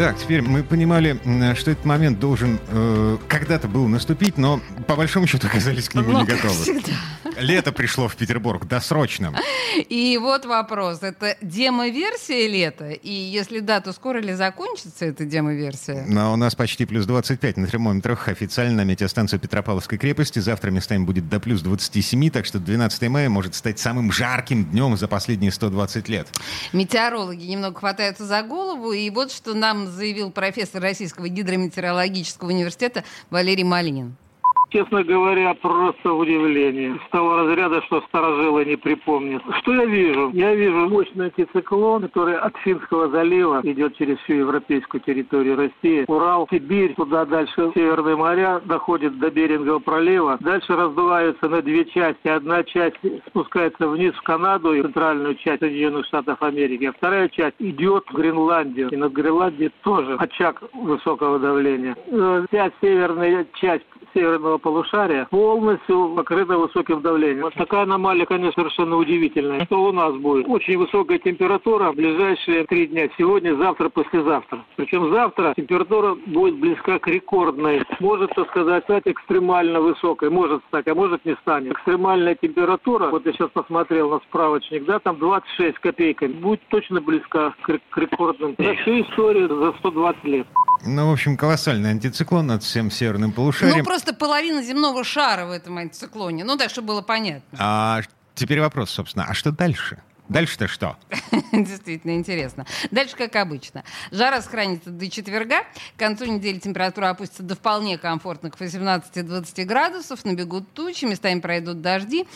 Так, теперь мы понимали, что этот момент должен э, когда-то был наступить, но по большому счету оказались к нему Ну, не готовы. всегда. Лето пришло в Петербург досрочно. И вот вопрос. Это демо-версия лета? И если да, то скоро ли закончится эта демо-версия? Но у нас почти плюс 25 на термометрах. Официально на метеостанцию Петропавловской крепости завтра местами будет до плюс 27, так что 12 мая может стать самым жарким днем за последние 120 лет. Метеорологи немного хватаются за голову. И вот что нам заявил профессор Российского гидрометеорологического университета Валерий Малинин. Честно говоря, просто удивление. С того разряда, что старожилы не припомнят. Что я вижу? Я вижу мощный антициклон, который от Финского залива идет через всю европейскую территорию России. Урал, Сибирь, туда дальше Северные моря, доходит до Берингового пролива. Дальше раздуваются на две части. Одна часть спускается вниз в Канаду и центральную часть Соединенных Штатов Америки. А вторая часть идет в Гренландию. И над Гренландией тоже очаг высокого давления. Э, Вся северная часть северного полушария полностью покрыта высоким давлением. Вот такая аномалия, конечно, совершенно удивительная. Что у нас будет? Очень высокая температура в ближайшие три дня. Сегодня, завтра, послезавтра. Причем завтра температура будет близка к рекордной. Может, так сказать, стать экстремально высокой. Может стать, а может не станет. Экстремальная температура, вот я сейчас посмотрел на справочник, да, там 26 копейками. Будет точно близка к, к рекордным. За всю историю за 120 лет. Ну, в общем, колоссальный антициклон над всем северным полушарием. Ну, просто половина земного шара в этом антициклоне. Ну, так, чтобы было понятно. А теперь вопрос, собственно, а что дальше? Дальше-то что? Действительно интересно. Дальше, как обычно. Жара сохранится до четверга. К концу недели температура опустится до вполне комфортных 18-20 градусов. Набегут тучи, местами пройдут дожди.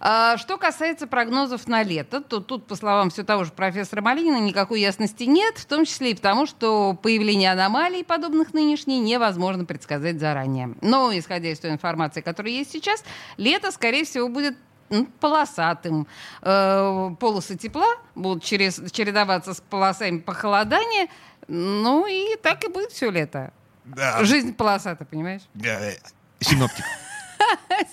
А, Что касается прогнозов на лето, то тут, по словам все того же профессора Малинина, никакой ясности нет, в том числе и потому, что появление аномалий, подобных нынешней, невозможно предсказать заранее. Но, исходя из той информации, которая есть сейчас, лето, скорее всего, будет ну, полосатым. Э, полосы тепла будут через, чередоваться с полосами похолодания. Ну и так и будет все лето. Да, Жизнь полосата, понимаешь? э, синоптик.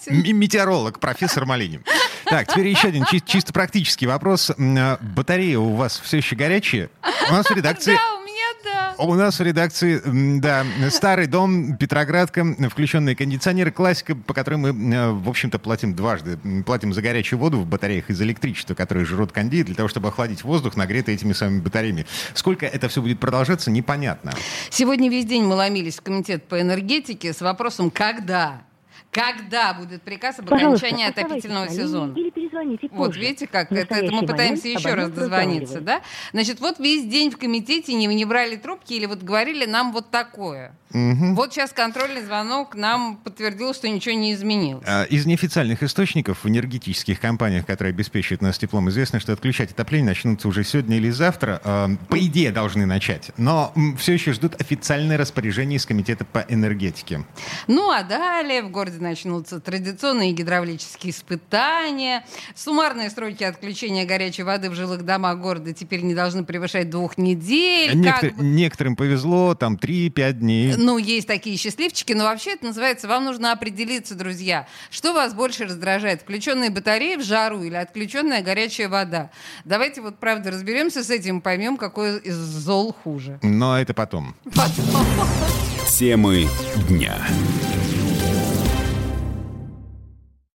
Метеоролог, профессор Малинин. Так, теперь еще один чи- чисто практический вопрос. А Батареи у вас все еще горячие? У нас в редакции... Да, у меня да. У нас в редакции, да, старый дом, Петроградка, включенные кондиционеры, классика, по которой мы, э, в общем-то, платим дважды. Платим за горячую воду в батареях из электричества, которые жрут кондей, для того, чтобы охладить воздух, нагретый этими самыми батареями. Сколько это все будет продолжаться, непонятно. Сегодня весь день мы ломились в комитет по энергетике с вопросом «Когда?». Когда будет приказ об Пожалуйста, окончании отопительного сезона? Или перезвоните Вот позже. видите, как это, это мы пытаемся еще раз дозвониться, да? Значит, вот весь день в комитете не, не брали трубки или вот говорили нам вот такое. Вот сейчас контрольный звонок нам подтвердил, что ничего не изменилось. А, Из неофициальных источников в энергетических компаниях, которые обеспечивают нас теплом, известно, что отключать отопление начнутся уже сегодня или завтра. А, По идее, должны начать. Но все еще ждут официальное распоряжение из Комитета по энергетике. Ну а далее в городе начнутся традиционные гидравлические испытания. Суммарные сроки отключения горячей воды в жилых домах города теперь не должны превышать двух недель. как Некотор- бы. Некоторым повезло, там 3-5 дней. Ну, есть такие счастливчики, но вообще это называется, вам нужно определиться, друзья, что вас больше раздражает, включенные батареи в жару или отключенная горячая вода. Давайте вот правда разберемся с этим, поймем, какой из зол хуже. Но это потом. Потом. Темы дня.